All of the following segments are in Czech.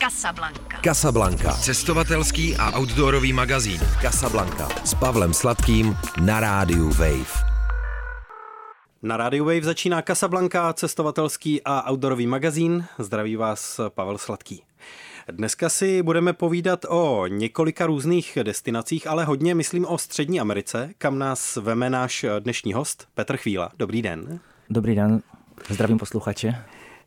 Casablanca. Casablanca. Cestovatelský a outdoorový magazín. Casablanca. S Pavlem Sladkým na rádiu Wave. Na rádiu Wave začíná Casablanca, cestovatelský a outdoorový magazín. Zdraví vás Pavel Sladký. Dneska si budeme povídat o několika různých destinacích, ale hodně myslím o Střední Americe, kam nás veme náš dnešní host Petr Chvíla. Dobrý den. Dobrý den, zdravím posluchače.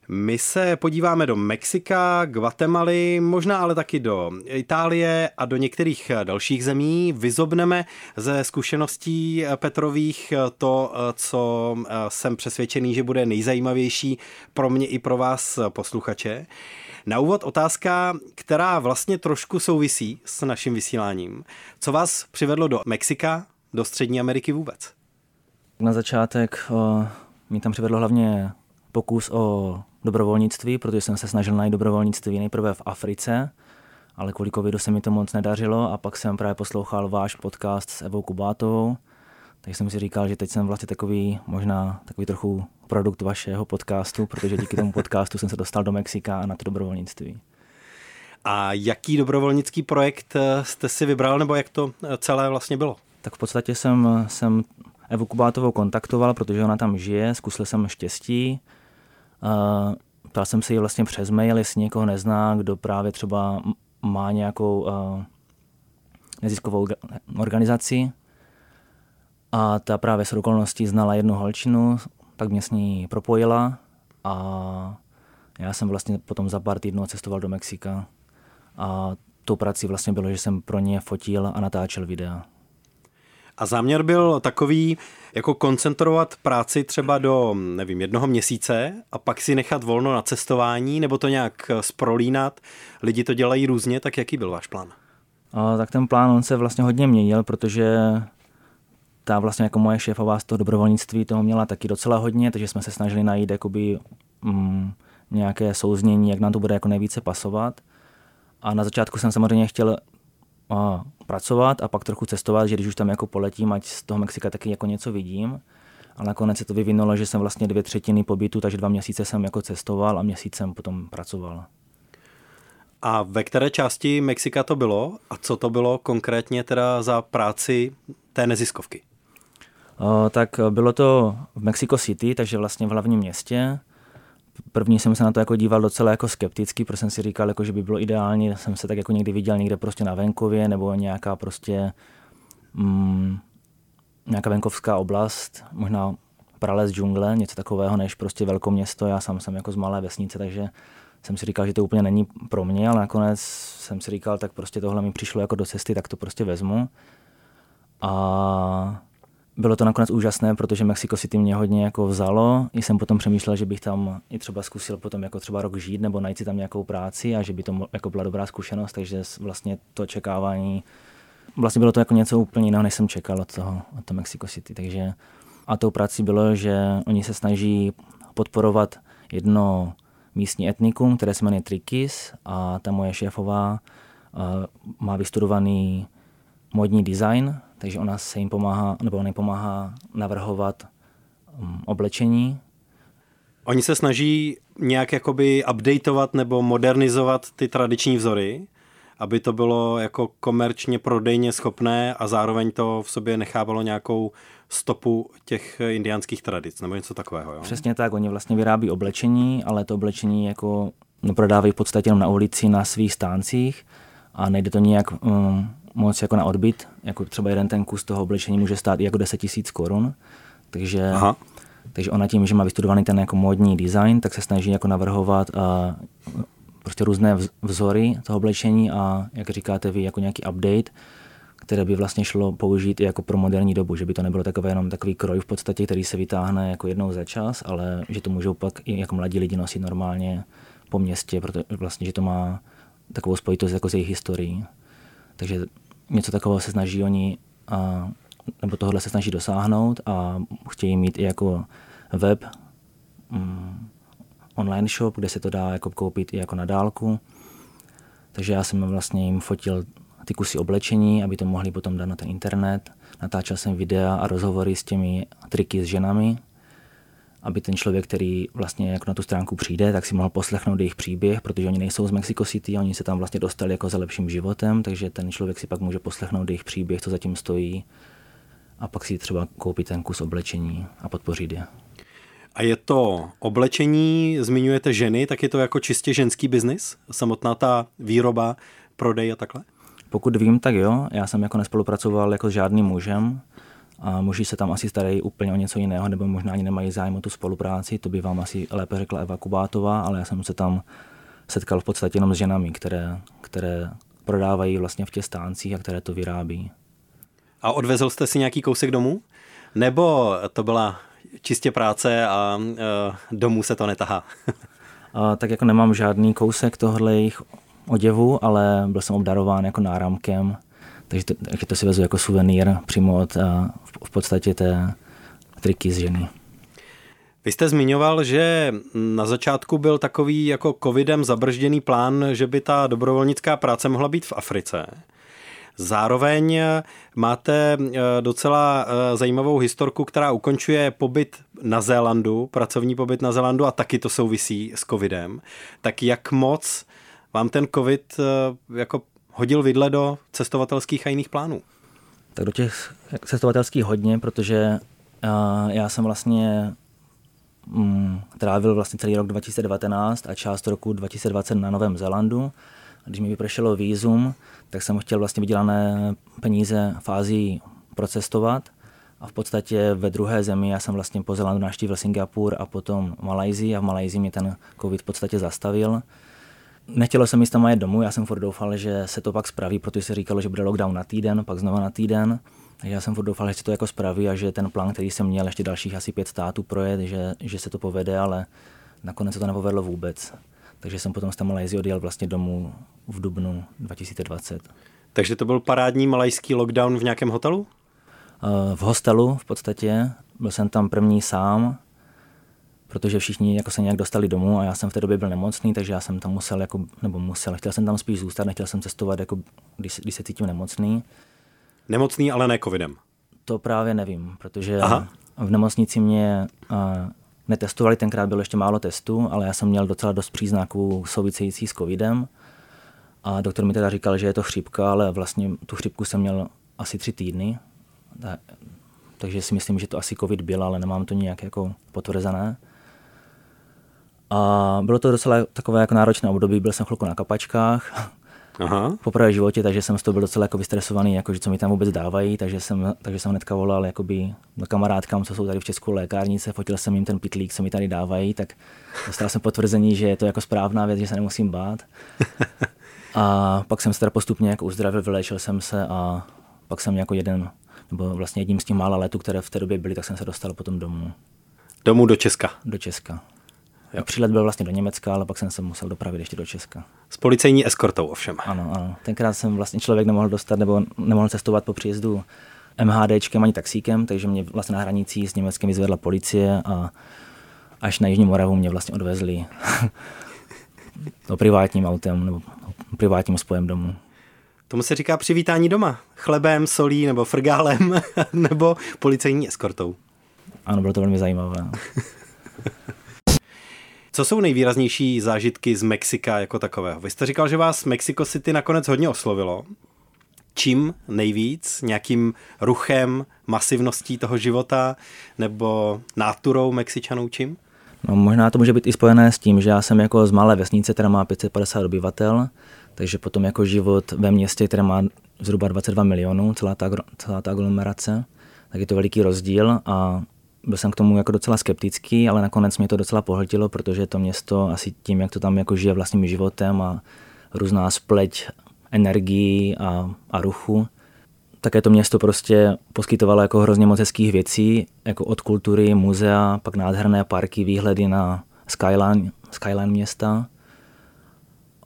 My se podíváme do Mexika, Guatemaly, možná ale taky do Itálie a do některých dalších zemí. Vyzobneme ze zkušeností Petrových to, co jsem přesvědčený, že bude nejzajímavější pro mě i pro vás posluchače. Na úvod otázka, která vlastně trošku souvisí s naším vysíláním. Co vás přivedlo do Mexika, do Střední Ameriky vůbec? Na začátek o, mě tam přivedlo hlavně pokus o dobrovolnictví, protože jsem se snažil najít dobrovolnictví nejprve v Africe, ale kvůli covidu se mi to moc nedařilo a pak jsem právě poslouchal váš podcast s Evou Kubátovou, takže jsem si říkal, že teď jsem vlastně takový, možná takový trochu produkt vašeho podcastu, protože díky tomu podcastu jsem se dostal do Mexika a na to dobrovolnictví. A jaký dobrovolnický projekt jste si vybral, nebo jak to celé vlastně bylo? Tak v podstatě jsem, jsem Evu Kubátovou kontaktoval, protože ona tam žije, zkusil jsem štěstí. Uh, ptal jsem se jí vlastně přes mail, jestli někoho nezná, kdo právě třeba má nějakou uh, neziskovou organizaci. A ta právě s okolností znala jednu holčinu, tak mě s ní propojila a já jsem vlastně potom za pár týdnů cestoval do Mexika a tou prací vlastně bylo, že jsem pro ně fotil a natáčel videa. A záměr byl takový, jako koncentrovat práci třeba do, nevím, jednoho měsíce a pak si nechat volno na cestování, nebo to nějak sprolínat. Lidi to dělají různě, tak jaký byl váš plán? A, tak ten plán, on se vlastně hodně měnil, protože ta vlastně jako moje šéfová z toho dobrovolnictví toho měla taky docela hodně, takže jsme se snažili najít jakoby, mm, nějaké souznění, jak nám to bude jako nejvíce pasovat. A na začátku jsem samozřejmě chtěl pracovat a pak trochu cestovat, že když už tam jako poletím, ať z toho Mexika taky jako něco vidím. Ale nakonec se to vyvinulo, že jsem vlastně dvě třetiny pobytu, takže dva měsíce jsem jako cestoval a měsíc jsem potom pracoval. A ve které části Mexika to bylo? A co to bylo konkrétně teda za práci té neziskovky? O, tak bylo to v Mexico City, takže vlastně v hlavním městě. První jsem se na to jako díval docela jako skepticky, protože jsem si říkal, jako, že by bylo ideální, jsem se tak jako někdy viděl někde prostě na venkově nebo nějaká prostě mm, nějaká venkovská oblast, možná prales džungle, něco takového, než prostě velkoměsto. Já sám jsem jako z malé vesnice, takže jsem si říkal, že to úplně není pro mě, ale nakonec jsem si říkal, tak prostě tohle mi přišlo jako do cesty, tak to prostě vezmu. A bylo to nakonec úžasné, protože Mexico City mě hodně jako vzalo. I jsem potom přemýšlel, že bych tam i třeba zkusil potom jako třeba rok žít nebo najít si tam nějakou práci a že by to jako byla dobrá zkušenost, takže vlastně to očekávání, vlastně bylo to jako něco úplně jiného, než jsem čekal od toho, od toho Mexico City. Takže a tou prací bylo, že oni se snaží podporovat jedno místní etnikum, které se jmenuje Trikis a ta moje šéfová má vystudovaný modní design, takže ona se jim pomáhá, nebo ona jim pomáhá navrhovat um, oblečení. Oni se snaží nějak jakoby updateovat nebo modernizovat ty tradiční vzory, aby to bylo jako komerčně prodejně schopné a zároveň to v sobě nechávalo nějakou stopu těch indiánských tradic nebo něco takového. Jo? Přesně tak, oni vlastně vyrábí oblečení, ale to oblečení jako prodávají v podstatě jenom na ulici, na svých stáncích a nejde to nějak um, moc jako na odbyt, jako třeba jeden ten kus toho oblečení může stát i jako 10 tisíc korun, takže, Aha. takže ona tím, že má vystudovaný ten jako módní design, tak se snaží jako navrhovat a prostě různé vzory toho oblečení a jak říkáte vy, jako nějaký update, které by vlastně šlo použít i jako pro moderní dobu, že by to nebylo takové jenom takový kroj v podstatě, který se vytáhne jako jednou za čas, ale že to můžou pak i jako mladí lidi nosit normálně po městě, protože vlastně, že to má takovou spojitost jako s jejich historií. Takže něco takového se snaží oni, a, nebo tohle se snaží dosáhnout a chtějí mít i jako web, mm, online shop, kde se to dá jako koupit i jako na dálku. Takže já jsem vlastně jim fotil ty kusy oblečení, aby to mohli potom dát na ten internet. Natáčel jsem videa a rozhovory s těmi triky s ženami. Aby ten člověk, který vlastně jako na tu stránku přijde, tak si mohl poslechnout jejich příběh, protože oni nejsou z Mexico City, oni se tam vlastně dostali jako za lepším životem, takže ten člověk si pak může poslechnout jejich příběh, co zatím stojí a pak si třeba koupit ten kus oblečení a podpořit je. A je to oblečení, zmiňujete ženy, tak je to jako čistě ženský biznis? Samotná ta výroba, prodej a takhle? Pokud vím, tak jo. Já jsem jako nespolupracoval jako s žádným mužem a muži se tam asi starají úplně o něco jiného, nebo možná ani nemají zájem o tu spolupráci, to by vám asi lépe řekla Eva Kubátová, ale já jsem se tam setkal v podstatě jenom s ženami, které, které prodávají vlastně v těch stáncích a které to vyrábí. A odvezl jste si nějaký kousek domů? Nebo to byla čistě práce a uh, domů se to netahá? a, tak jako nemám žádný kousek tohle jejich oděvu, ale byl jsem obdarován jako náramkem, takže to, takže to si vezu jako suvenýr přímo od a v, v podstatě té triky z ženy. Vy jste zmiňoval, že na začátku byl takový jako covidem zabržděný plán, že by ta dobrovolnická práce mohla být v Africe. Zároveň máte eh, docela eh, zajímavou historku, která ukončuje pobyt na Zélandu, pracovní pobyt na Zélandu a taky to souvisí s covidem. Tak jak moc vám ten covid eh, jako hodil vidle do cestovatelských a jiných plánů? Tak do těch cestovatelských hodně, protože já jsem vlastně mm, trávil vlastně celý rok 2019 a část roku 2020 na Novém Zélandu. Když mi vypršelo výzum, tak jsem chtěl vlastně vydělané peníze v Ázii procestovat a v podstatě ve druhé zemi já jsem vlastně po Zelandu naštívil Singapur a potom Malajzii a v Malajzii mě ten covid v podstatě zastavil. Nechtělo jsem jít tam jet domů, já jsem furt doufal, že se to pak spraví, protože se říkalo, že bude lockdown na týden, pak znova na týden. Já jsem furt doufal, že se to jako spraví a že ten plán, který jsem měl, ještě dalších asi pět států projet, že, že se to povede, ale nakonec se to nepovedlo vůbec. Takže jsem potom z té Malajzie odjel vlastně domů v dubnu 2020. Takže to byl parádní malajský lockdown v nějakém hotelu? V hostelu v podstatě. Byl jsem tam první sám, protože všichni jako se nějak dostali domů a já jsem v té době byl nemocný, takže já jsem tam musel, jako, nebo musel, chtěl jsem tam spíš zůstat, nechtěl jsem cestovat, jako, když, když se cítím nemocný. Nemocný, ale ne covidem? To právě nevím, protože Aha. v nemocnici mě netestovali, tenkrát bylo ještě málo testů, ale já jsem měl docela dost příznaků související s covidem. A doktor mi teda říkal, že je to chřipka, ale vlastně tu chřipku jsem měl asi tři týdny. Takže si myslím, že to asi covid byl, ale nemám to nějak jako potvrzené. A bylo to docela takové jako náročné období, byl jsem chvilku na kapačkách, Aha. poprvé v životě, takže jsem z toho byl docela jako vystresovaný, jako, že co mi tam vůbec dávají, takže jsem, takže jsem hnedka volal jakoby do kamarádkám, co jsou tady v Česku lékárnice, fotil jsem jim ten pitlík, co mi tady dávají, tak dostal jsem potvrzení, že je to jako správná věc, že se nemusím bát. A pak jsem se teda postupně jako uzdravil, vylečil jsem se a pak jsem jako jeden, nebo vlastně jedním z těch mála letů, které v té době byly, tak jsem se dostal potom domů. Domů do Česka? Do Česka. Jo. Přílet byl vlastně do Německa, ale pak jsem se musel dopravit ještě do Česka. S policejní eskortou ovšem. Ano, ano. Tenkrát jsem vlastně člověk nemohl dostat nebo nemohl cestovat po příjezdu MHDčkem ani taxíkem, takže mě vlastně na hranici s Německem vyzvedla policie a až na Jižní Moravu mě vlastně odvezli to privátním autem nebo privátním spojem domů. Tomu se říká přivítání doma. Chlebem, solí nebo frgálem nebo policejní eskortou. Ano, bylo to velmi zajímavé. Co jsou nejvýraznější zážitky z Mexika jako takového? Vy jste říkal, že vás Mexico City nakonec hodně oslovilo. Čím nejvíc? Nějakým ruchem, masivností toho života nebo náturou Mexičanů čím? No, možná to může být i spojené s tím, že já jsem jako z malé vesnice, která má 550 obyvatel, takže potom jako život ve městě, které má zhruba 22 milionů, celá ta, celá ta aglomerace, tak je to veliký rozdíl a byl jsem k tomu jako docela skeptický, ale nakonec mě to docela pohltilo, protože to město asi tím, jak to tam jako žije vlastním životem a různá spleť energií a, a ruchu, také to město prostě poskytovalo jako hrozně moc hezkých věcí, jako od kultury, muzea, pak nádherné parky, výhledy na skyline, skyline města.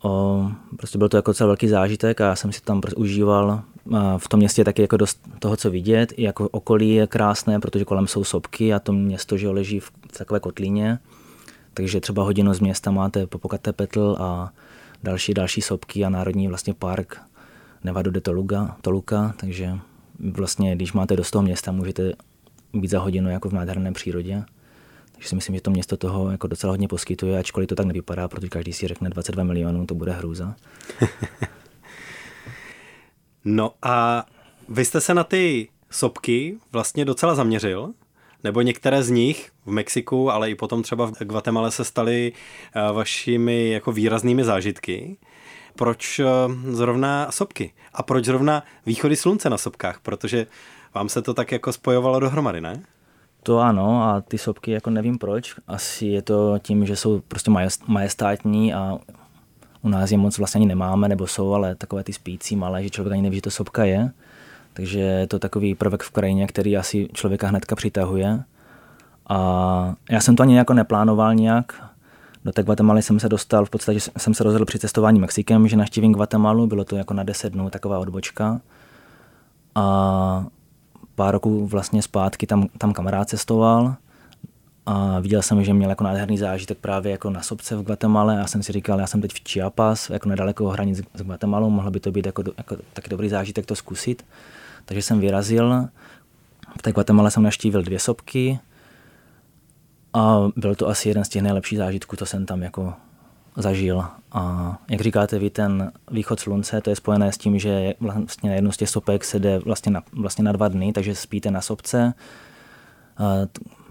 O, prostě byl to jako celý velký zážitek a já jsem si tam prostě užíval. V tom městě taky jako dost toho, co vidět. I jako okolí je krásné, protože kolem jsou sopky a to město že leží v takové kotlině. Takže třeba hodinu z města máte Popocatépetl a další, další sopky a národní vlastně park Nevado de Toluca, Toluca, takže vlastně, když máte do toho města, můžete být za hodinu jako v nádherné přírodě. Takže si myslím, že to město toho jako docela hodně poskytuje, ačkoliv to tak nevypadá, protože každý si řekne 22 milionů, to bude hrůza. no a vy jste se na ty sopky vlastně docela zaměřil, nebo některé z nich v Mexiku, ale i potom třeba v Guatemala se staly eh, vašimi jako výraznými zážitky. Proč eh, zrovna sopky? A proč zrovna východy slunce na sopkách? Protože vám se to tak jako spojovalo dohromady, ne? To ano a ty sopky jako nevím proč. Asi je to tím, že jsou prostě majestátní a u nás je moc vlastně ani nemáme, nebo jsou, ale takové ty spící malé, že člověk ani neví, že to sopka je. Takže je to takový prvek v krajině, který asi člověka hnedka přitahuje. A já jsem to ani jako neplánoval nějak. Do té Guatemaly jsem se dostal, v podstatě jsem se rozhodl při cestování Mexikem, že naštívím Guatemalu, bylo to jako na 10 dnů, taková odbočka. A pár roků vlastně zpátky tam, tam kamarád cestoval a viděl jsem, že měl jako nádherný zážitek právě jako na sobce v Guatemala a jsem si říkal, já jsem teď v Chiapas, jako nedaleko hranic s Guatemalou, mohlo by to být jako, jako taky dobrý zážitek to zkusit. Takže jsem vyrazil, v té Guatemala jsem naštívil dvě sobky a byl to asi jeden z těch nejlepších zážitků, co jsem tam jako zažil. A jak říkáte vy, ten východ slunce, to je spojené s tím, že vlastně na jednu z těch sopek se jde vlastně na, vlastně na dva dny, takže spíte na sopce,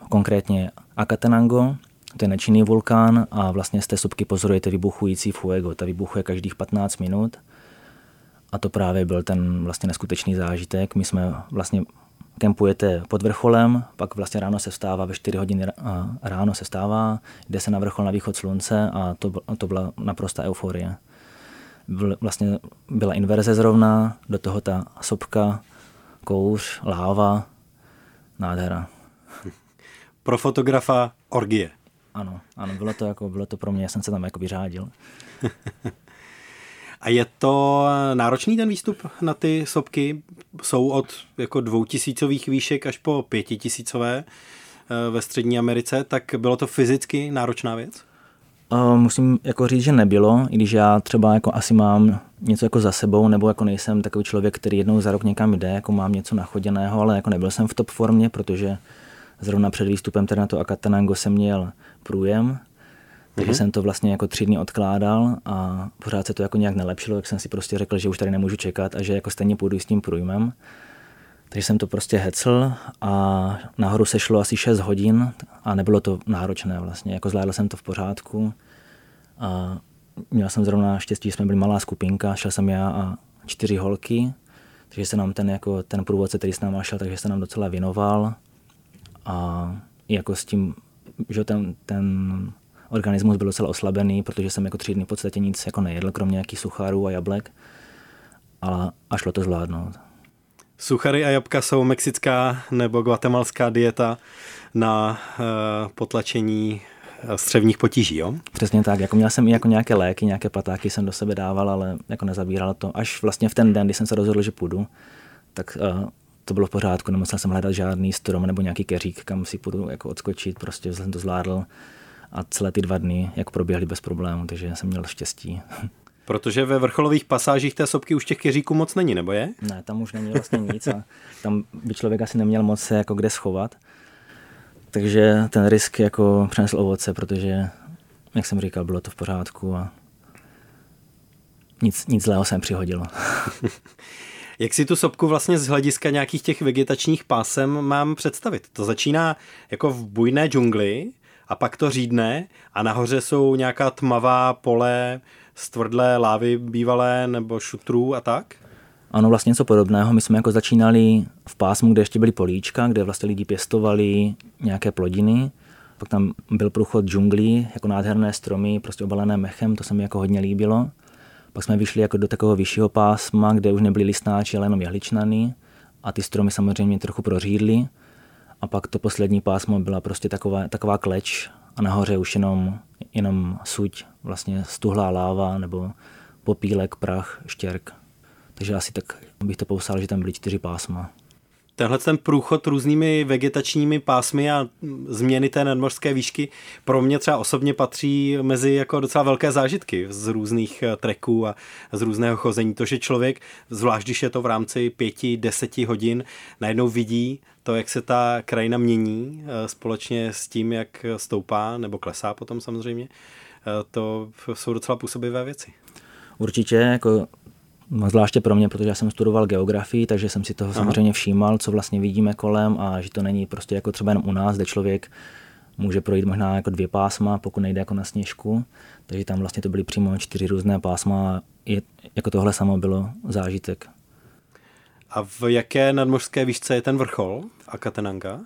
konkrétně Akatenango, to je nečinný vulkán a vlastně z té sopky pozorujete vybuchující fuego. Ta vybuchuje každých 15 minut a to právě byl ten vlastně neskutečný zážitek. My jsme vlastně kempujete pod vrcholem, pak vlastně ráno se vstává, ve 4 hodiny ráno se vstává, jde se na vrchol na východ slunce a to, to byla naprosta euforie. Vlastně byla inverze zrovna, do toho ta sopka, kouř, láva, nádhera. Pro fotografa orgie. Ano, ano, bylo to, jako, bylo to pro mě, já jsem se tam jako vyřádil. A je to náročný ten výstup na ty sopky? Jsou od jako dvoutisícových výšek až po pětitisícové eh, ve Střední Americe, tak bylo to fyzicky náročná věc? Uh, musím jako říct, že nebylo, i když já třeba jako asi mám něco jako za sebou, nebo jako nejsem takový člověk, který jednou za rok někam jde, jako mám něco nachoděného, ale jako nebyl jsem v top formě, protože zrovna před výstupem teda na to Akatanango jsem měl průjem, takže mm-hmm. jsem to vlastně jako tři dny odkládal a pořád se to jako nějak nelepšilo, tak jsem si prostě řekl, že už tady nemůžu čekat a že jako stejně půjdu s tím průjmem. Takže jsem to prostě hecl a nahoru se šlo asi 6 hodin a nebylo to náročné vlastně. Jako zvládl jsem to v pořádku a měl jsem zrovna štěstí, že jsme byli malá skupinka, šel jsem já a čtyři holky, takže se nám ten, jako, ten průvodce, který s náma šel, takže se nám docela věnoval a jako s tím, že ten, ten organismus byl docela oslabený, protože jsem jako tři dny v podstatě nic jako nejedl, kromě nějakých suchárů a jablek. Ale a šlo to zvládnout. Suchary a jabka jsou mexická nebo guatemalská dieta na uh, potlačení eh, střevních potíží, jo? Přesně tak, jako měl jsem i jako nějaké léky, nějaké patáky jsem do sebe dával, ale jako nezabíral to. Až vlastně v ten den, kdy jsem se rozhodl, že půjdu, tak uh, to bylo v pořádku, nemusel jsem hledat žádný strom nebo nějaký keřík, kam si půjdu jako odskočit, prostě jsem to zvládl a celé ty dva dny jak proběhly bez problémů, takže jsem měl štěstí. Protože ve vrcholových pasážích té sopky už těch keříků moc není, nebo je? Ne, tam už není vlastně nic a tam by člověk asi neměl moc se jako kde schovat. Takže ten risk jako přinesl ovoce, protože, jak jsem říkal, bylo to v pořádku a nic, nic zlého jsem přihodil. Jak si tu sopku vlastně z hlediska nějakých těch vegetačních pásem mám představit? To začíná jako v bujné džungli, a pak to řídne a nahoře jsou nějaká tmavá pole z tvrdlé lávy bývalé nebo šutrů a tak? Ano, vlastně něco podobného. My jsme jako začínali v pásmu, kde ještě byly políčka, kde vlastně lidi pěstovali nějaké plodiny. Pak tam byl průchod džunglí, jako nádherné stromy, prostě obalené mechem, to se mi jako hodně líbilo. Pak jsme vyšli jako do takového vyššího pásma, kde už nebyly listnáči, ale jenom jehličnany a ty stromy samozřejmě trochu prořídly. A pak to poslední pásmo byla prostě taková, taková kleč a nahoře už jenom, jenom suť, vlastně stuhlá láva nebo popílek, prach, štěrk. Takže asi tak bych to popsal, že tam byly čtyři pásma. Tenhle ten průchod různými vegetačními pásmy a změny té nadmořské výšky pro mě třeba osobně patří mezi jako docela velké zážitky z různých eh, treků a z různého chození. To, že člověk, zvlášť když je to v rámci pěti, deseti hodin, najednou vidí to, jak se ta krajina mění eh, společně s tím, jak stoupá nebo klesá potom samozřejmě, eh, to jsou docela působivé věci. Určitě, jako zvláště pro mě, protože já jsem studoval geografii, takže jsem si toho Aha. samozřejmě všímal, co vlastně vidíme kolem a že to není prostě jako třeba jenom u nás, kde člověk může projít možná jako dvě pásma, pokud nejde jako na sněžku. Takže tam vlastně to byly přímo čtyři různé pásma a je, jako tohle samo bylo zážitek. A v jaké nadmořské výšce je ten vrchol Akatenanga?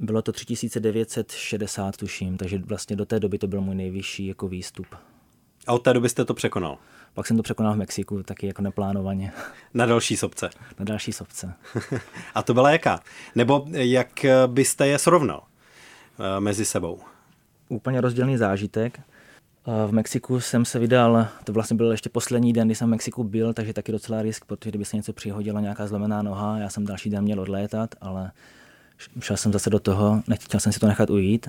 Bylo to 3960, tuším, takže vlastně do té doby to byl můj nejvyšší jako výstup. A od té doby jste to překonal? Pak jsem to překonal v Mexiku, taky jako neplánovaně. Na další sobce? Na další sobce. A to byla jaká? Nebo jak byste je srovnal eh, mezi sebou? Úplně rozdílný zážitek. Eh, v Mexiku jsem se vydal, to vlastně byl ještě poslední den, kdy jsem v Mexiku byl, takže taky docela risk, protože kdyby se něco přihodilo, nějaká zlomená noha, já jsem další den měl odlétat, ale šel jsem zase do toho, nechtěl jsem si to nechat ujít.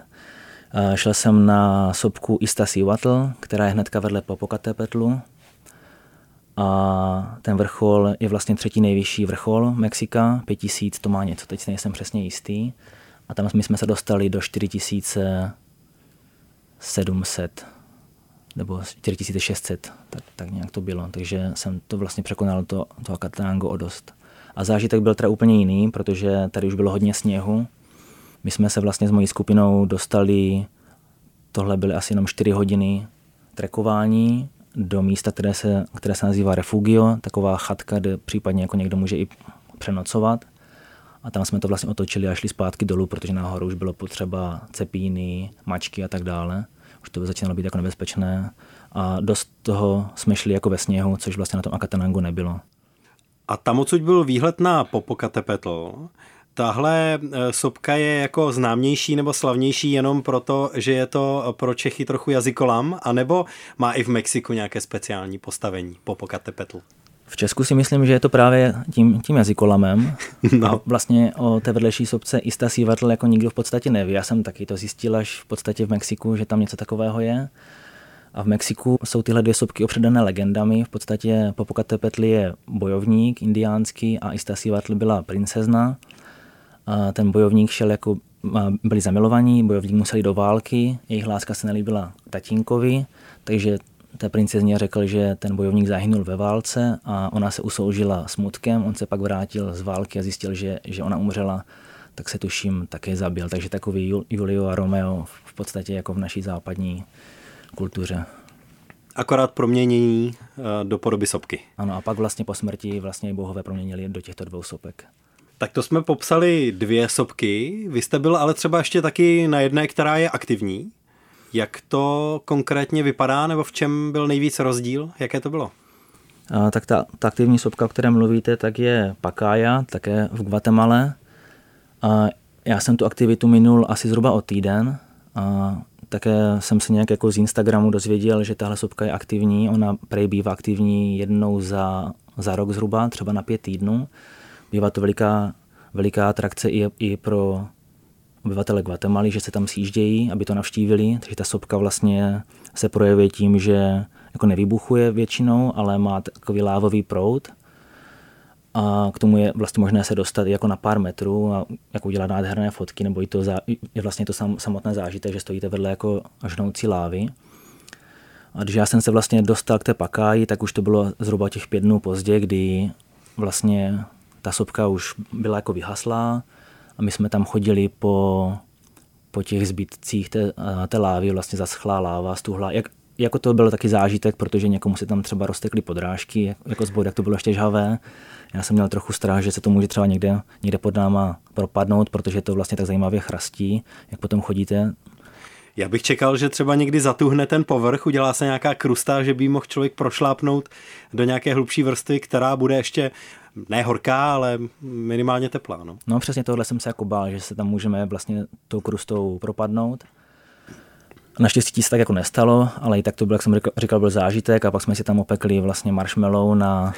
Eh, šel jsem na sopku Iztaccíhuatl, která je hnedka vedle Popocatépetlu, a ten vrchol je vlastně třetí nejvyšší vrchol Mexika, 5000 to má něco, teď nejsem přesně jistý. A tam my jsme se dostali do 4700 nebo 4600, tak, tak nějak to bylo. Takže jsem to vlastně překonal to, to Akatango o dost. A zážitek byl teda úplně jiný, protože tady už bylo hodně sněhu. My jsme se vlastně s mojí skupinou dostali, tohle byly asi jenom 4 hodiny trekování do místa, které se, které se nazývá refugio, taková chatka, kde případně jako někdo může i přenocovat. A tam jsme to vlastně otočili a šli zpátky dolů, protože nahoru už bylo potřeba cepíny, mačky a tak dále. Už to začínalo být jako nebezpečné. A dost toho jsme šli jako ve sněhu, což vlastně na tom Akatanangu nebylo. A tam odsud byl výhled na Popocatépetl, Tahle eh, sopka je jako známější nebo slavnější jenom proto, že je to pro Čechy trochu jazykolam, anebo má i v Mexiku nějaké speciální postavení Popocatépetl? V Česku si myslím, že je to právě tím, tím jazykolamem. No. A vlastně o té vedlejší sopce Iztaccíhuatl jako nikdo v podstatě neví. Já jsem taky to zjistil až v podstatě v Mexiku, že tam něco takového je. A v Mexiku jsou tyhle dvě sopky opředané legendami. V podstatě Popocatépetl je bojovník indiánský a Iztaccíhuatl byla princezna ten bojovník šel jako, byli zamilovaní, bojovník museli do války, jejich láska se nelíbila tatínkovi, takže té princezně řekl, že ten bojovník zahynul ve válce a ona se usoužila smutkem, on se pak vrátil z války a zjistil, že, že ona umřela, tak se tuším také zabil. Takže takový Julio a Romeo v podstatě jako v naší západní kultuře. Akorát proměnění eh, do podoby sopky. Ano, a pak vlastně po smrti vlastně bohové proměnili do těchto dvou sopek. Tak to jsme popsali dvě sopky. Vy jste byl ale třeba ještě taky na jedné, která je aktivní. Jak to konkrétně vypadá, nebo v čem byl nejvíc rozdíl? Jaké to bylo? A, tak ta, ta aktivní sopka, o které mluvíte, tak je Pakája, také v Guatemala. A já jsem tu aktivitu minul asi zhruba o týden. A také jsem se nějak jako z Instagramu dozvěděl, že tahle sopka je aktivní. Ona prej bývá aktivní jednou za, za rok zhruba, třeba na pět týdnů. Bývá to veliká, veliká atrakce i, i pro obyvatele Guatemaly, že se tam sjíždějí, aby to navštívili. Takže ta sopka vlastně se projevuje tím, že jako nevybuchuje většinou, ale má takový lávový proud. A k tomu je vlastně možné se dostat jako na pár metrů a jako udělat nádherné fotky, nebo i to za, je vlastně to sam, samotné zážitek, že stojíte vedle jako žnoucí lávy. A když já jsem se vlastně dostal k té pakáji, tak už to bylo zhruba těch pět dnů pozdě, kdy vlastně ta sopka už byla jako vyhaslá a my jsme tam chodili po, po těch zbytcích té, té lávy, vlastně zaschlá láva, stuhla. Jak, jako to byl taky zážitek, protože někomu se tam třeba roztekly podrážky, jako z jak to bylo ještě žhavé. Já jsem měl trochu strach, že se to může třeba někde, někde pod náma propadnout, protože to vlastně tak zajímavě chrastí, jak potom chodíte já bych čekal, že třeba někdy zatuhne ten povrch, udělá se nějaká krusta, že by mohl člověk prošlápnout do nějaké hlubší vrstvy, která bude ještě ne horká, ale minimálně teplá. No, no přesně tohle jsem se jako bál, že se tam můžeme vlastně tou krustou propadnout. Naštěstí se tak jako nestalo, ale i tak to byl, jak jsem říkal, byl zážitek a pak jsme si tam opekli vlastně marshmallow na,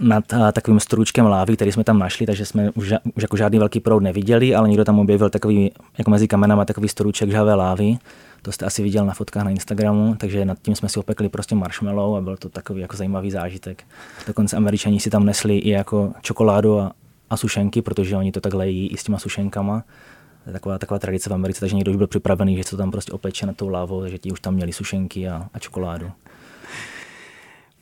nad a, takovým stručkem lávy, který jsme tam našli, takže jsme už, už jako žádný velký proud neviděli, ale někdo tam objevil takový, jako mezi kamenama, takový struček žhavé lávy. To jste asi viděl na fotkách na Instagramu, takže nad tím jsme si opekli prostě marshmallow a byl to takový jako zajímavý zážitek. Dokonce američani si tam nesli i jako čokoládu a, a sušenky, protože oni to takhle jí i s těma sušenkama. Taková, taková tradice v Americe, takže někdo už byl připravený, že se to tam prostě opeče na tou lávou, takže ti už tam měli sušenky a, a čokoládu.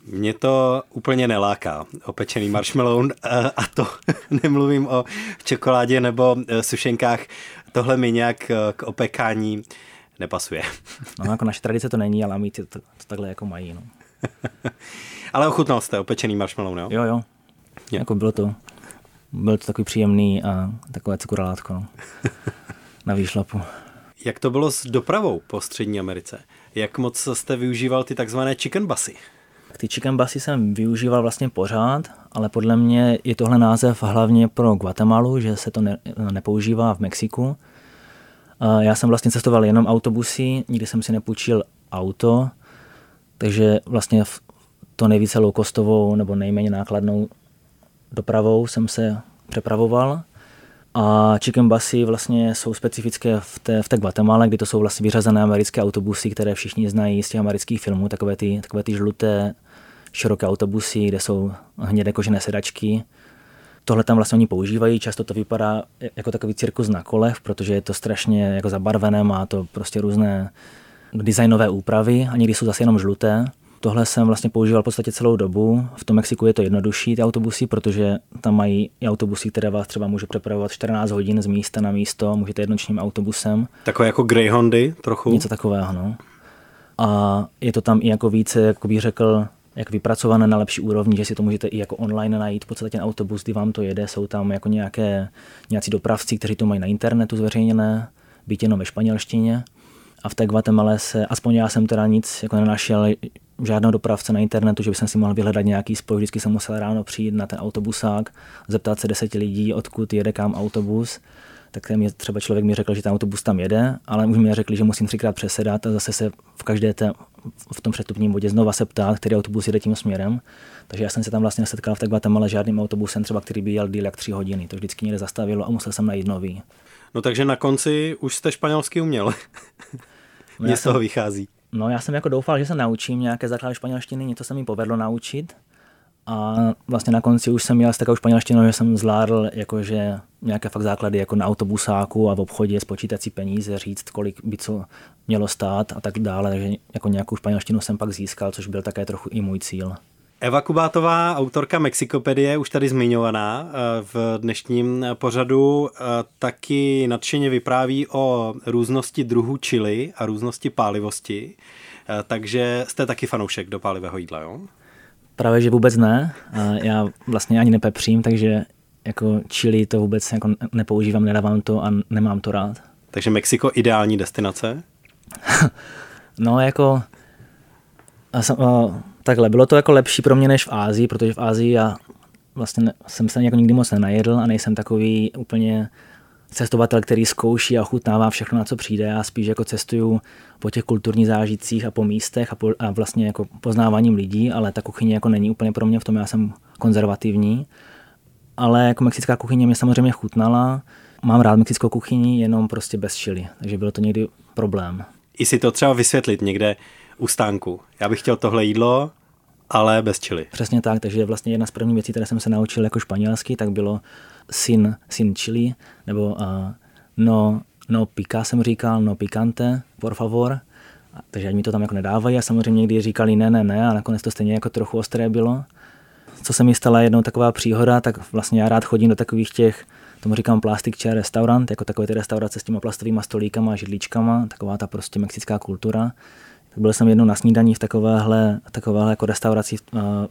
Mě to úplně neláká, opečený marshmallow a to nemluvím o čokoládě nebo e, sušenkách. Tohle mi nějak e, k opekání nepasuje. No, jako naše tradice to není, ale my to, to, takhle jako mají. No. ale ochutnal jste opečený marshmallow, no? Jo, jo. Je. Jako bylo to, byl to takový příjemný a takové cukralátko no. na výšlapu. Jak to bylo s dopravou po Střední Americe? Jak moc jste využíval ty takzvané chicken busy? Ty chicken busy jsem využíval vlastně pořád, ale podle mě je tohle název hlavně pro Guatemalu, že se to ne, nepoužívá v Mexiku. Já jsem vlastně cestoval jenom autobusy, nikdy jsem si nepůjčil auto, takže vlastně to nejvíce low-costovou nebo nejméně nákladnou dopravou jsem se přepravoval. A chicken busy vlastně jsou specifické v té, v té Guatemala, kdy to jsou vlastně vyřazené americké autobusy, které všichni znají z těch amerických filmů, takové ty, takové ty žluté široké autobusy, kde jsou hnědé kožené sedačky. Tohle tam vlastně oni používají, často to vypadá jako takový cirkus na kolech, protože je to strašně jako zabarvené, má to prostě různé designové úpravy a někdy jsou zase jenom žluté. Tohle jsem vlastně používal v podstatě celou dobu. V tom Mexiku je to jednodušší, ty autobusy, protože tam mají autobusy, které vás třeba může přepravovat 14 hodin z místa na místo, můžete jednočním autobusem. Takové jako Greyhoundy trochu? Něco takového, no. A je to tam i jako více, jako bych řekl, jak vypracované na lepší úrovni, že si to můžete i jako online najít. V podstatě ten autobus, kdy vám to jede, jsou tam jako nějaké, nějací dopravci, kteří to mají na internetu zveřejněné, být jenom ve španělštině. A v té Guatemala se, aspoň já jsem teda nic jako nenašel, žádného dopravce na internetu, že bych si mohl vyhledat nějaký spoj. Vždycky jsem musel ráno přijít na ten autobusák, zeptat se deseti lidí, odkud jede kam autobus. Tak mě třeba člověk mi řekl, že ten autobus tam jede, ale už mi řekli, že musím třikrát přesedat a zase se v každé té, v tom přestupním bodě znova se ptát, který autobus jede tím směrem. Takže já jsem se tam vlastně nesetkal v ale žádným autobusem, třeba který by jel díl jak tři hodiny. To vždycky někde zastavilo a musel jsem najít nový. No takže na konci už jste španělsky uměl. Mně no z toho vychází. No já jsem jako doufal, že se naučím nějaké základy španělštiny, něco se mi povedlo naučit. A vlastně na konci už jsem měl s takovou španělštinou, že jsem zvládl jakože nějaké fakt základy jako na autobusáku a v obchodě spočítat si peníze, říct, kolik by co mělo stát a tak dále. Takže jako nějakou španělštinu jsem pak získal, což byl také trochu i můj cíl. Eva Kubátová, autorka Mexikopedie, už tady zmiňovaná eh, v dnešním pořadu, eh, taky nadšeně vypráví o různosti druhů čili a různosti pálivosti. Eh, takže jste taky fanoušek do pálivého jídla, jo? Právě, že vůbec ne. Já vlastně ani nepepřím, takže jako chili to vůbec jako nepoužívám, nedávám to a nemám to rád. Takže Mexiko ideální destinace? no jako a sam, a, takhle, bylo to jako lepší pro mě než v Ázii, protože v Ázii já vlastně ne, jsem se jako nikdy moc nenajedl a nejsem takový úplně cestovatel, který zkouší a ochutnává všechno, na co přijde. Já spíš jako cestuju po těch kulturních zážitcích a po místech a, po, a vlastně jako poznáváním lidí, ale ta kuchyně jako není úplně pro mě, v tom já jsem konzervativní. Ale jako mexická kuchyně mě samozřejmě chutnala. Mám rád mexickou kuchyni, jenom prostě bez čili, takže byl to někdy problém. I si to třeba vysvětlit někde u stánku. Já bych chtěl tohle jídlo, ale bez čili. Přesně tak, takže vlastně jedna z prvních věcí, které jsem se naučil jako španělsky, tak bylo sin, sin chili, nebo uh, no, no pica jsem říkal, no picante, por favor. Takže mi to tam jako nedávají a samozřejmě někdy říkali ne, ne, ne a nakonec to stejně jako trochu ostré bylo. Co se mi stala jednou taková příhoda, tak vlastně já rád chodím do takových těch, tomu říkám plastic chair restaurant, jako takové ty restaurace s těma plastovými stolíkama a židličkama, taková ta prostě mexická kultura. Tak byl jsem jednou na snídaní v takovéhle, takovéhle jako restauraci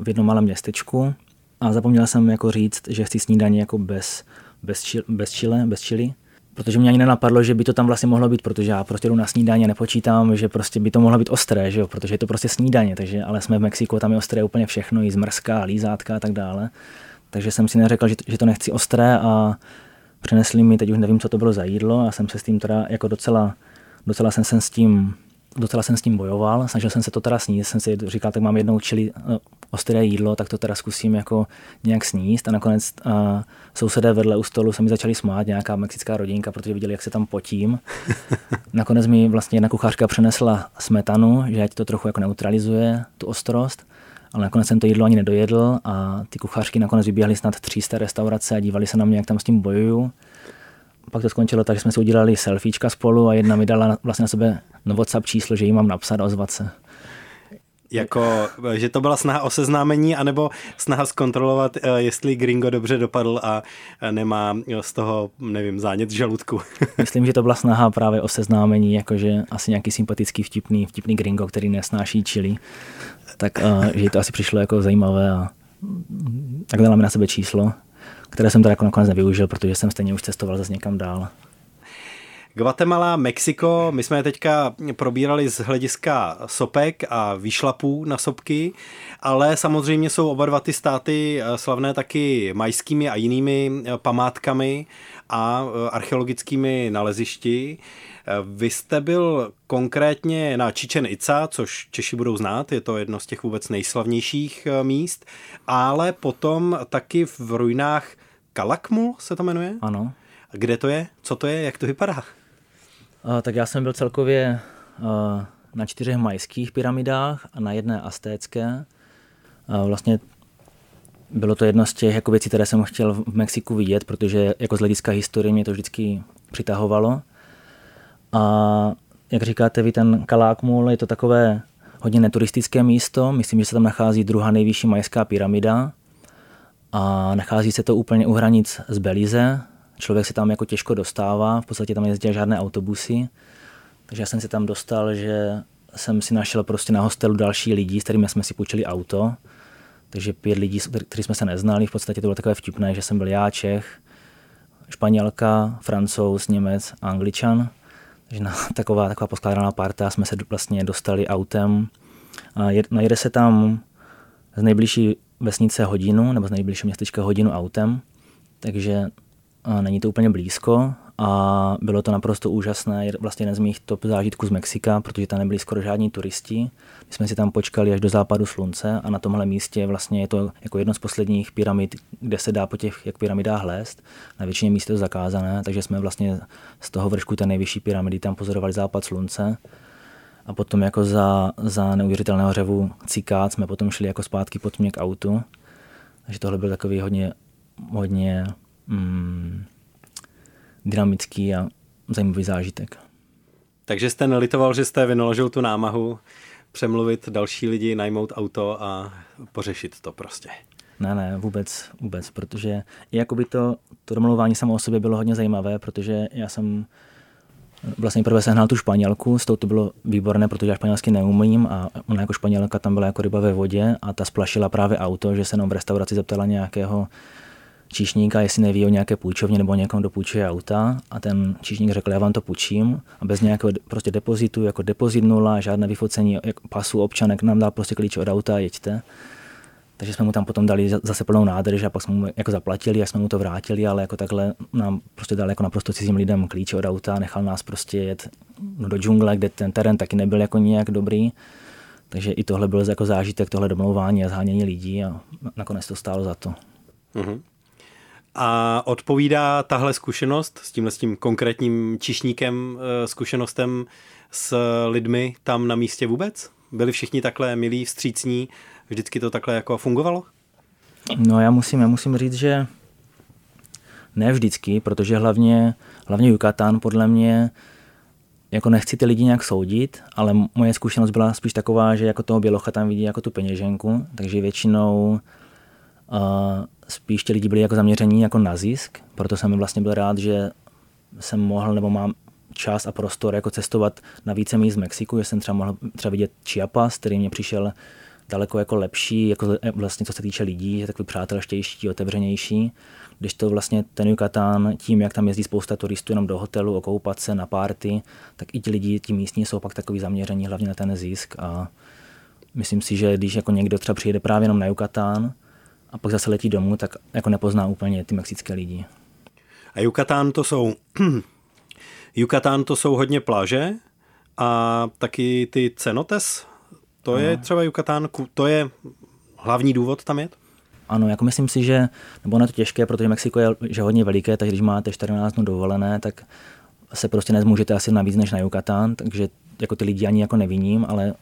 v jednom malém městečku a zapomněl jsem jako říct, že chci snídaní jako bez, bez, čil, bez chile, bez chili, protože mě ani nenapadlo, že by to tam vlastně mohlo být, protože já prostě jdu na snídaně nepočítám, že prostě by to mohlo být ostré, že jo? protože je to prostě snídaně, takže, ale jsme v Mexiku, tam je ostré úplně všechno, i zmrzká, lízátka a tak dále. Takže jsem si neřekl, že, že to nechci ostré a přinesli mi, teď už nevím, co to bylo za jídlo a jsem se s tím teda jako docela, docela jsem se s tím docela jsem s tím bojoval, snažil jsem se to teda sníst, jsem si říkal, tak mám jednou čili, no, ostré jídlo, tak to teda zkusím jako nějak sníst a nakonec uh, sousedé vedle u stolu se mi začali smát, nějaká mexická rodinka, protože viděli, jak se tam potím. nakonec mi vlastně jedna kuchařka přenesla smetanu, že ať to trochu jako neutralizuje, tu ostrost, ale nakonec jsem to jídlo ani nedojedl a ty kuchařky nakonec vyběhly snad 300 restaurace a dívali se na mě, jak tam s tím bojuju. Pak to skončilo tak, že jsme si udělali selfiečka spolu a jedna mi dala vlastně na sebe no WhatsApp číslo, že jí mám napsat a ozvat se. Jako, že to byla snaha o seznámení, anebo snaha zkontrolovat, eh, jestli Gringo dobře dopadl a nemá z toho, nevím, zánět žaludku. Myslím, že to byla snaha právě o seznámení, jakože asi nějaký sympatický, vtipný, vtipný Gringo, který nesnáší čili. Tak že to asi přišlo jako zajímavé a tak dala mi na sebe číslo, které jsem teda jako nakonec nevyužil, protože jsem stejně už cestoval zase někam dál. Guatemala, Mexiko, my jsme je teďka probírali z hlediska sopek a výšlapů na sopky, ale samozřejmě jsou oba dva ty státy eh, slavné taky majskými a jinými eh, památkami a eh, archeologickými nalezišti. Vy jste byl konkrétně na Chichen Itza, což Češi budou znát, je to jedno z těch vůbec nejslavnějších míst, ale potom taky v ruinách Kalakmul se to jmenuje? Ano. Kde to je? Co to je? Jak to vypadá? Tak já jsem byl celkově na čtyřech majských pyramidách a na jedné aztécké. vlastně bylo to jedno z těch jako věcí, které jsem chtěl v Mexiku vidět, protože jako z hlediska historie mě to vždycky přitahovalo. A jak říkáte vy, ten Kalákmul je to takové hodně neturistické místo. Myslím, že se tam nachází druhá nejvyšší majská pyramida a nachází se to úplně u hranic z Belize, člověk se tam jako těžko dostává, v podstatě tam jezdí žádné autobusy, takže já jsem se tam dostal, že jsem si našel prostě na hostelu další lidi, s kterými jsme si půjčili auto, takže pět lidí, kteří jsme se neznali, v podstatě to bylo takové vtipné, že jsem byl já, Čech, Španělka, Francouz, Němec a Angličan. Takže na taková, taková poskládaná parta jsme se vlastně dostali autem. A najede se tam z nejbližší vesnice hodinu, nebo z nejbližšího městečka hodinu autem, takže není to úplně blízko a bylo to naprosto úžasné, vlastně jeden z mých top zážitků z Mexika, protože tam nebyli skoro žádní turisti. My jsme si tam počkali až do západu slunce a na tomhle místě vlastně je to jako jedno z posledních pyramid, kde se dá po těch jak pyramidách lézt. Na většině míst je to zakázané, takže jsme vlastně z toho vršku té nejvyšší pyramidy tam pozorovali západ slunce. A potom jako za, za neuvěřitelného řevu cikát jsme potom šli jako zpátky pod mě k autu. Takže tohle byl takový hodně, hodně mm, dynamický a zajímavý zážitek. Takže jste nelitoval, že jste vynaložil tu námahu přemluvit další lidi, najmout auto a pořešit to prostě. Ne, ne, vůbec, vůbec, protože jakoby to, to domluvání samo o sobě bylo hodně zajímavé, protože já jsem vlastně prvé sehnal tu Španělku, s tou to bylo výborné, protože já španělsky neumím a ona jako Španělka tam byla jako ryba ve vodě a ta splašila právě auto, že se nám v restauraci zeptala nějakého číšníka, jestli neví o nějaké půjčovně nebo někomu dopůjčuje auta a ten číšník řekl, já vám to půjčím a bez nějakého prostě depozitu, jako depozit nula, žádné vyfocení pasu občanek, nám dal prostě klíč od auta a jeďte. Takže jsme mu tam potom dali zase plnou nádrž a pak jsme mu jako zaplatili a jsme mu to vrátili, ale jako takhle nám prostě dal jako naprosto cizím lidem klíče od auta a nechal nás prostě jet do džungle, kde ten terén taky nebyl jako nějak dobrý. Takže i tohle byl jako zážitek, tohle domlouvání a zhánění lidí a nakonec to stálo za to. Mm-hmm. A odpovídá tahle zkušenost s tímhle s tím konkrétním čišníkem eh, zkušenostem s lidmi tam na místě vůbec? Byli všichni takhle milí, vstřícní? Vždycky to takhle jako fungovalo? No já musím, já musím říct, že ne vždycky, protože hlavně, hlavně Yucatán podle mě jako nechci ty lidi nějak soudit, ale moje zkušenost byla spíš taková, že jako toho bělocha tam vidí jako tu peněženku, takže většinou uh, spíš ti lidi byli jako zaměření jako na zisk, proto jsem vlastně byl rád, že jsem mohl nebo mám čas a prostor jako cestovat na více míst z Mexiku, že jsem třeba mohl třeba vidět Chiapas, který mě přišel daleko jako lepší, jako vlastně co se týče lidí, je takový přátelštější, otevřenější. Když to vlastně ten Yucatán, tím, jak tam jezdí spousta turistů jenom do hotelu, okoupat se na párty, tak i ti lidi, ti místní jsou pak takový zaměření hlavně na ten zisk a myslím si, že když jako někdo třeba přijede právě jenom na Yucatán, a pak zase letí domů, tak jako nepozná úplně ty mexické lidi. A Yucatán to jsou Yucatán to jsou hodně pláže a taky ty cenotes, to ano. je třeba Yucatán, to je hlavní důvod tam jet? Ano, jako myslím si, že, nebo ono je to těžké, protože Mexiko je že hodně veliké, takže když máte 14 dnů dovolené, tak se prostě nezmůžete asi navíc než na Yucatán, takže jako ty lidi ani jako neviním, ale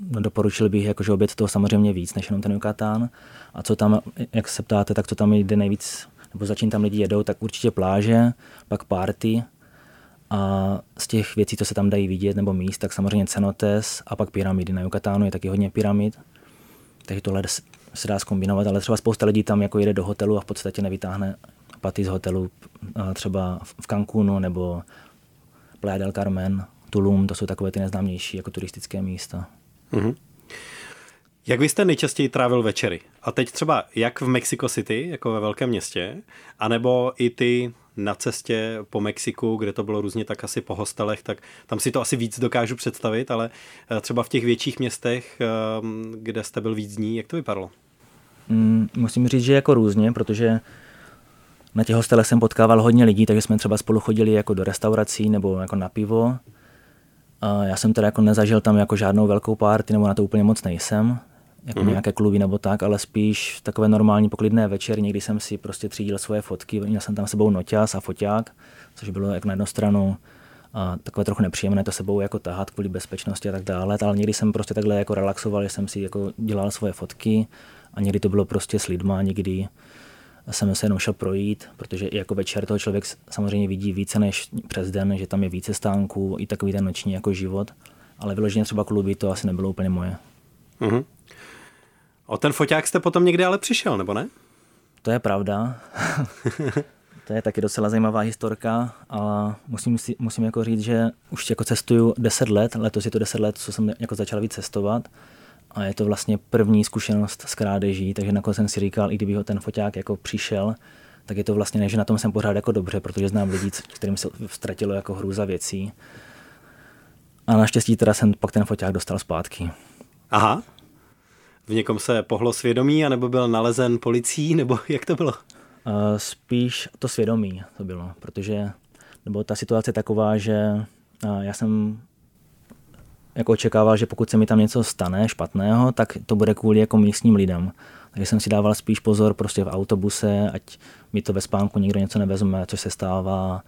doporučil bych jakože obět toho samozřejmě víc než jenom ten Yucatán. A co tam, jak se ptáte, tak co tam jde nejvíc, nebo začín tam lidi jedou, tak určitě pláže, pak party, a z těch věcí, co se tam dají vidět nebo míst, tak samozřejmě cenotes a pak pyramidy. Na Yucatánu je taky hodně pyramid, takže tohle se dá zkombinovat, ale třeba spousta lidí tam jako jede do hotelu a v podstatě nevytáhne paty z hotelu třeba v Cancúnu nebo Playa del Carmen, Tulum, to jsou takové ty neznámější jako turistické místa. Mm-hmm. Jak byste nejčastěji trávil večery? A teď třeba jak v Mexico City, jako ve velkém městě, anebo i ty na cestě po Mexiku, kde to bylo různě tak asi po hostelech, tak tam si to asi víc dokážu představit, ale eh, třeba v těch větších městech, eh, kde jste byl víc dní, jak to vypadalo? Mm, musím říct, že jako různě, protože na těch hostelech jsem potkával hodně lidí, takže jsme třeba spolu chodili jako do restaurací nebo jako na pivo. Já jsem teda jako nezažil tam jako žádnou velkou párty, nebo na to úplně moc nejsem, jako mm-hmm. nějaké kluby nebo tak, ale spíš takové normální poklidné večery. Někdy jsem si prostě třídil svoje fotky, měl jsem tam sebou noťas a foťák, což bylo jako na jednu stranu a takové trochu nepříjemné to sebou jako tahat kvůli bezpečnosti a tak dále, ale někdy jsem prostě takhle jako relaxoval, že jsem si jako dělal svoje fotky a někdy to bylo prostě s lidma, někdy jsem se jenom šel projít, protože i jako večer toho člověk samozřejmě vidí více než přes den, že tam je více stánků, i takový ten noční jako život, ale vyloženě třeba kluby to asi nebylo úplně moje. Mm-hmm. O ten foťák jste potom někdy ale přišel, nebo ne? To je pravda. to je taky docela zajímavá historka, ale musím, si, musím jako říct, že už jako cestuju 10 let, letos je to 10 let, co jsem jako začal víc cestovat a je to vlastně první zkušenost s krádeží, takže nakonec jsem si říkal, i kdyby ho ten foťák jako přišel, tak je to vlastně ne, že na tom jsem pořád jako dobře, protože znám lidi, kterým se ztratilo jako hrůza věcí. A naštěstí teda jsem pak ten foťák dostal zpátky. Aha. V někom se pohlo svědomí, anebo byl nalezen policií, nebo jak to bylo? Uh, spíš to svědomí to bylo, protože nebo ta situace je taková, že uh, já jsem jako očekával, že pokud se mi tam něco stane špatného, tak to bude kvůli jako místním lidem. Takže jsem si dával spíš pozor prostě v autobuse, ať mi to ve spánku někdo něco nevezme, což se stává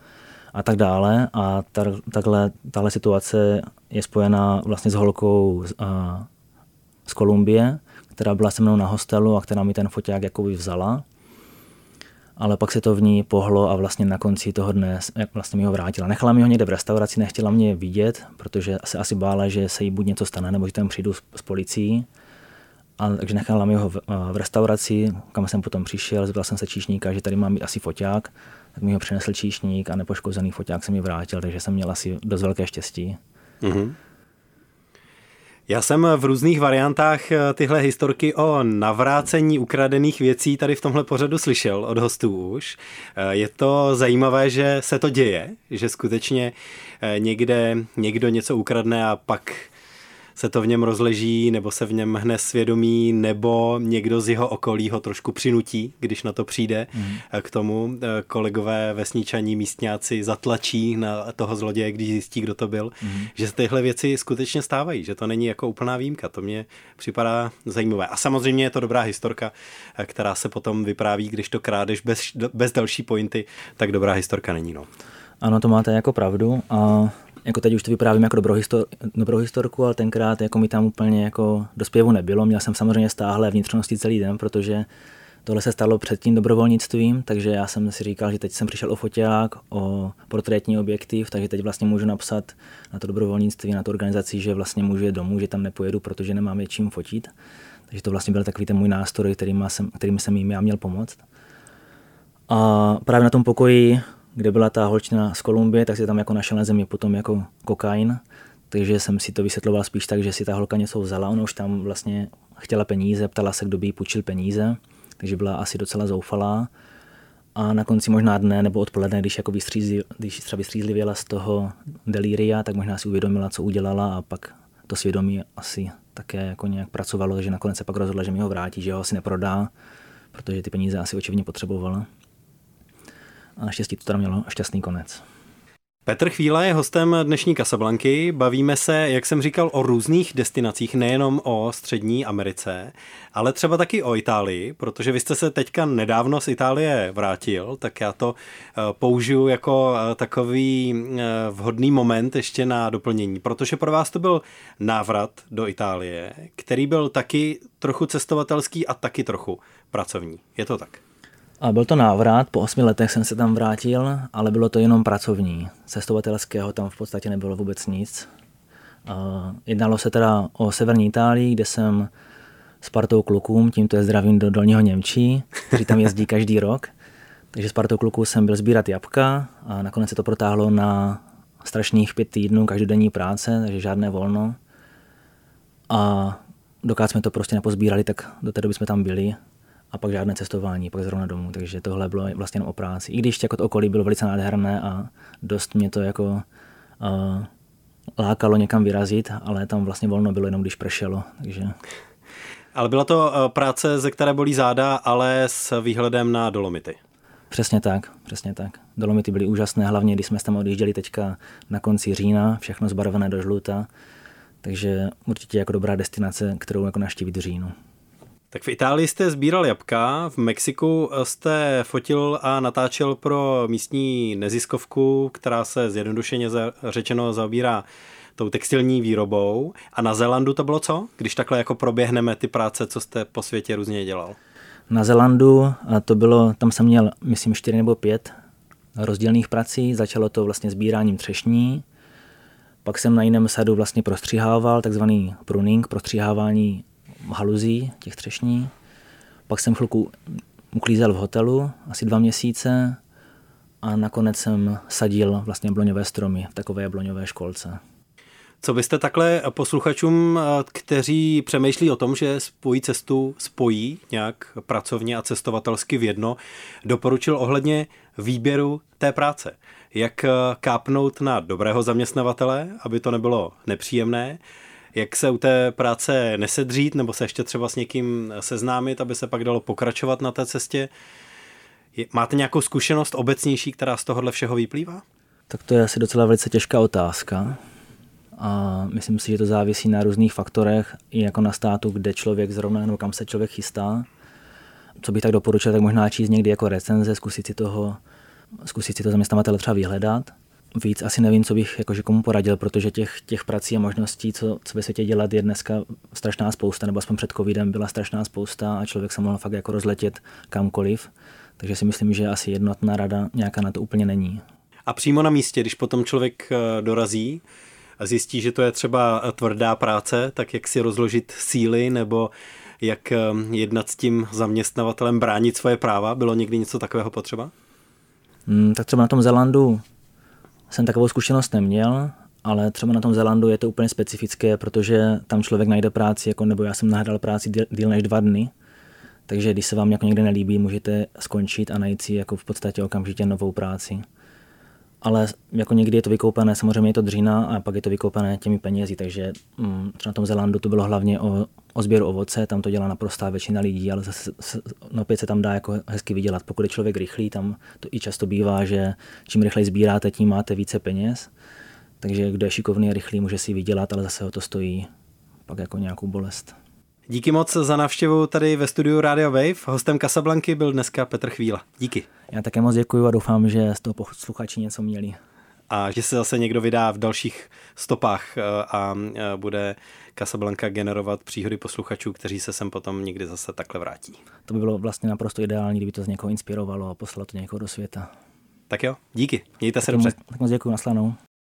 a tak dále. A ta, takhle, tahle situace je spojená vlastně s holkou z, a, z Kolumbie, která byla se mnou na hostelu a která mi ten foťák jakoby vzala ale pak se to v ní pohlo a vlastně na konci toho dne vlastně mi ho vrátila. Nechala mi ho někde v restauraci, nechtěla mě vidět, protože se asi bála, že se jí buď něco stane, nebo že tam přijdu s, s policií. A, takže nechala mi ho v, v, restauraci, kam jsem potom přišel, zeptal jsem se číšníka, že tady mám asi foťák, tak mi ho přinesl číšník a nepoškozený foťák se mi vrátil, takže jsem měl asi dost velké štěstí. Mm-hmm. Já jsem v různých variantách eh, tyhle historky o navrácení ukradených věcí tady v tomhle pořadu slyšel od hostů už. Eh, je to zajímavé, že se to děje, že skutečně eh, někde někdo něco ukradne a pak se to v něm rozleží, nebo se v něm hne svědomí, nebo někdo z jeho okolí ho trošku přinutí, když na to přijde mm. k tomu. Eh, kolegové vesničaní místňáci zatlačí na toho zloděje, když zjistí, kdo to byl, mm. že se tyhle věci skutečně stávají, že to není jako úplná výjimka. To mě připadá zajímavé. A samozřejmě je to dobrá historka, eh, která se potom vypráví, když to krádeš bez, bez další pointy, tak dobrá historka není. No. Ano, to máte jako pravdu a jako teď už to vyprávím jako dobrou, histor, dobrou historku, ale tenkrát jako mi tam úplně jako do zpěvu nebylo. Měl jsem samozřejmě stáhle vnitřnosti celý den, protože tohle se stalo před tím dobrovolnictvím, takže já jsem si říkal, že teď jsem přišel o foťák, o portrétní objektiv, takže teď vlastně můžu napsat na to dobrovolnictví, na tu organizaci, že vlastně můžu jít domů, že tam nepojedu, protože nemám je čím fotit. Takže to vlastně byl takový ten můj nástroj, kterým jsem, kterým jsem jim já měl pomoct. A právě na tom pokoji kde byla ta holčina z Kolumbie, tak si tam jako našel na zemi potom jako kokain, takže jsem si to vysvětloval spíš tak, že si ta holka něco vzala, ona už tam vlastně chtěla peníze, ptala se, kdo by jí půjčil peníze, takže byla asi docela zoufalá. A na konci možná dne nebo odpoledne, když, jako vystřízli, když třeba vystřízlivěla z toho delíria, tak možná si uvědomila, co udělala a pak to svědomí asi také jako nějak pracovalo, takže nakonec se pak rozhodla, že mi ho vrátí, že ho asi neprodá, protože ty peníze asi očivně potřebovala a naštěstí to tam mělo šťastný konec. Petr Chvíla je hostem dnešní Kasablanky. Bavíme se, jak jsem říkal, o různých destinacích, nejenom o střední Americe, ale třeba taky o Itálii, protože vy jste se teďka nedávno z Itálie vrátil, tak já to eh, použiju jako eh, takový eh, vhodný moment ještě na doplnění, protože pro vás to byl návrat do Itálie, který byl taky trochu cestovatelský a taky trochu pracovní. Je to tak? A byl to návrat, po osmi letech jsem se tam vrátil, ale bylo to jenom pracovní. Cestovatelského tam v podstatě nebylo vůbec nic. Jednalo se teda o severní Itálii, kde jsem s partou klukům, tímto je zdravím do Dolního Němčí, kteří tam jezdí každý rok. Takže s partou kluků jsem byl sbírat jabka a nakonec se to protáhlo na strašných pět týdnů každodenní práce, takže žádné volno. A dokud jsme to prostě nepozbírali, tak do té doby jsme tam byli a pak žádné cestování, pak zrovna domů, takže tohle bylo vlastně jen o práci. I když jako to okolí bylo velice nádherné a dost mě to jako uh, lákalo někam vyrazit, ale tam vlastně volno bylo jenom když pršelo, takže... Ale byla to práce, ze které bolí záda, ale s výhledem na Dolomity. Přesně tak, přesně tak. Dolomity byly úžasné, hlavně když jsme tam odjížděli teďka na konci října, všechno zbarvené do žluta, takže určitě jako dobrá destinace, kterou jako naštívit v říjnu. Tak v Itálii jste sbíral jabka, v Mexiku jste fotil a natáčel pro místní neziskovku, která se zjednodušeně řečeno zabírá tou textilní výrobou. A na Zélandu to bylo co? Když takhle jako proběhneme ty práce, co jste po světě různě dělal? Na Zélandu to bylo, tam jsem měl, myslím, čtyři nebo pět rozdílných prací. Začalo to vlastně sbíráním třešní, pak jsem na jiném sadu vlastně prostřihával, takzvaný pruning, prostřihávání haluzí, těch třešní. Pak jsem chvilku uklízel v hotelu, asi dva měsíce a nakonec jsem sadil vlastně bloňové stromy v takové bloňové školce. Co byste takhle posluchačům, kteří přemýšlí o tom, že spojí cestu spojí nějak pracovně a cestovatelsky v jedno, doporučil ohledně výběru té práce? Jak kápnout na dobrého zaměstnavatele, aby to nebylo nepříjemné, jak se u té práce nesedřít nebo se ještě třeba s někým seznámit, aby se pak dalo pokračovat na té cestě. Máte nějakou zkušenost obecnější, která z tohohle všeho vyplývá? Tak to je asi docela velice těžká otázka. A myslím si, že to závisí na různých faktorech, i jako na státu, kde člověk zrovna, nebo kam se člověk chystá. Co bych tak doporučil, tak možná číst někdy jako recenze, zkusit si toho, zkusit si to zaměstnavatele třeba vyhledat víc asi nevím, co bych jakože komu poradil, protože těch, těch prací a možností, co, co ve světě dělat, je dneska strašná spousta, nebo aspoň před covidem byla strašná spousta a člověk se mohl fakt jako rozletět kamkoliv. Takže si myslím, že asi jednotná rada nějaká na to úplně není. A přímo na místě, když potom člověk eh, dorazí a zjistí, že to je třeba eh, tvrdá práce, tak jak si rozložit síly nebo jak eh, jednat s tím zaměstnavatelem, bránit svoje práva? Bylo někdy něco takového potřeba? Hmm, tak třeba na tom Zelandu jsem takovou zkušenost neměl, ale třeba na tom Zelandu je to úplně specifické, protože tam člověk najde práci, jako, nebo já jsem nahrál práci díl než dva dny, takže když se vám jako někde nelíbí, můžete skončit a najít si jako v podstatě okamžitě novou práci ale jako někdy je to vykoupené, samozřejmě je to dřína a pak je to vykoupené těmi penězi, takže mm, třeba na tom Zelandu to bylo hlavně o, o sběru ovoce, tam to dělá naprostá většina lidí, ale zase no opět se tam dá jako hezky vydělat. Pokud je člověk rychlý, tam to i často bývá, že čím rychleji sbíráte, tím máte více peněz, takže kdo je šikovný a rychlý, může si vydělat, ale zase ho to stojí pak jako nějakou bolest. Díky moc za návštěvu tady ve studiu Radio Wave. Hostem Casablanky byl dneska Petr Chvíla. Díky. Já také moc děkuji a doufám, že z toho posluchači něco měli. A že se zase někdo vydá v dalších stopách eh, a eh, bude Casablanca generovat příhody posluchačů, kteří se sem potom někdy zase takhle vrátí. To by bylo vlastně naprosto ideální, kdyby to z někoho inspirovalo a poslalo to někoho do světa. Tak jo, díky. Mějte se tak dobře. Moc, tak moc děkuji, naslanou.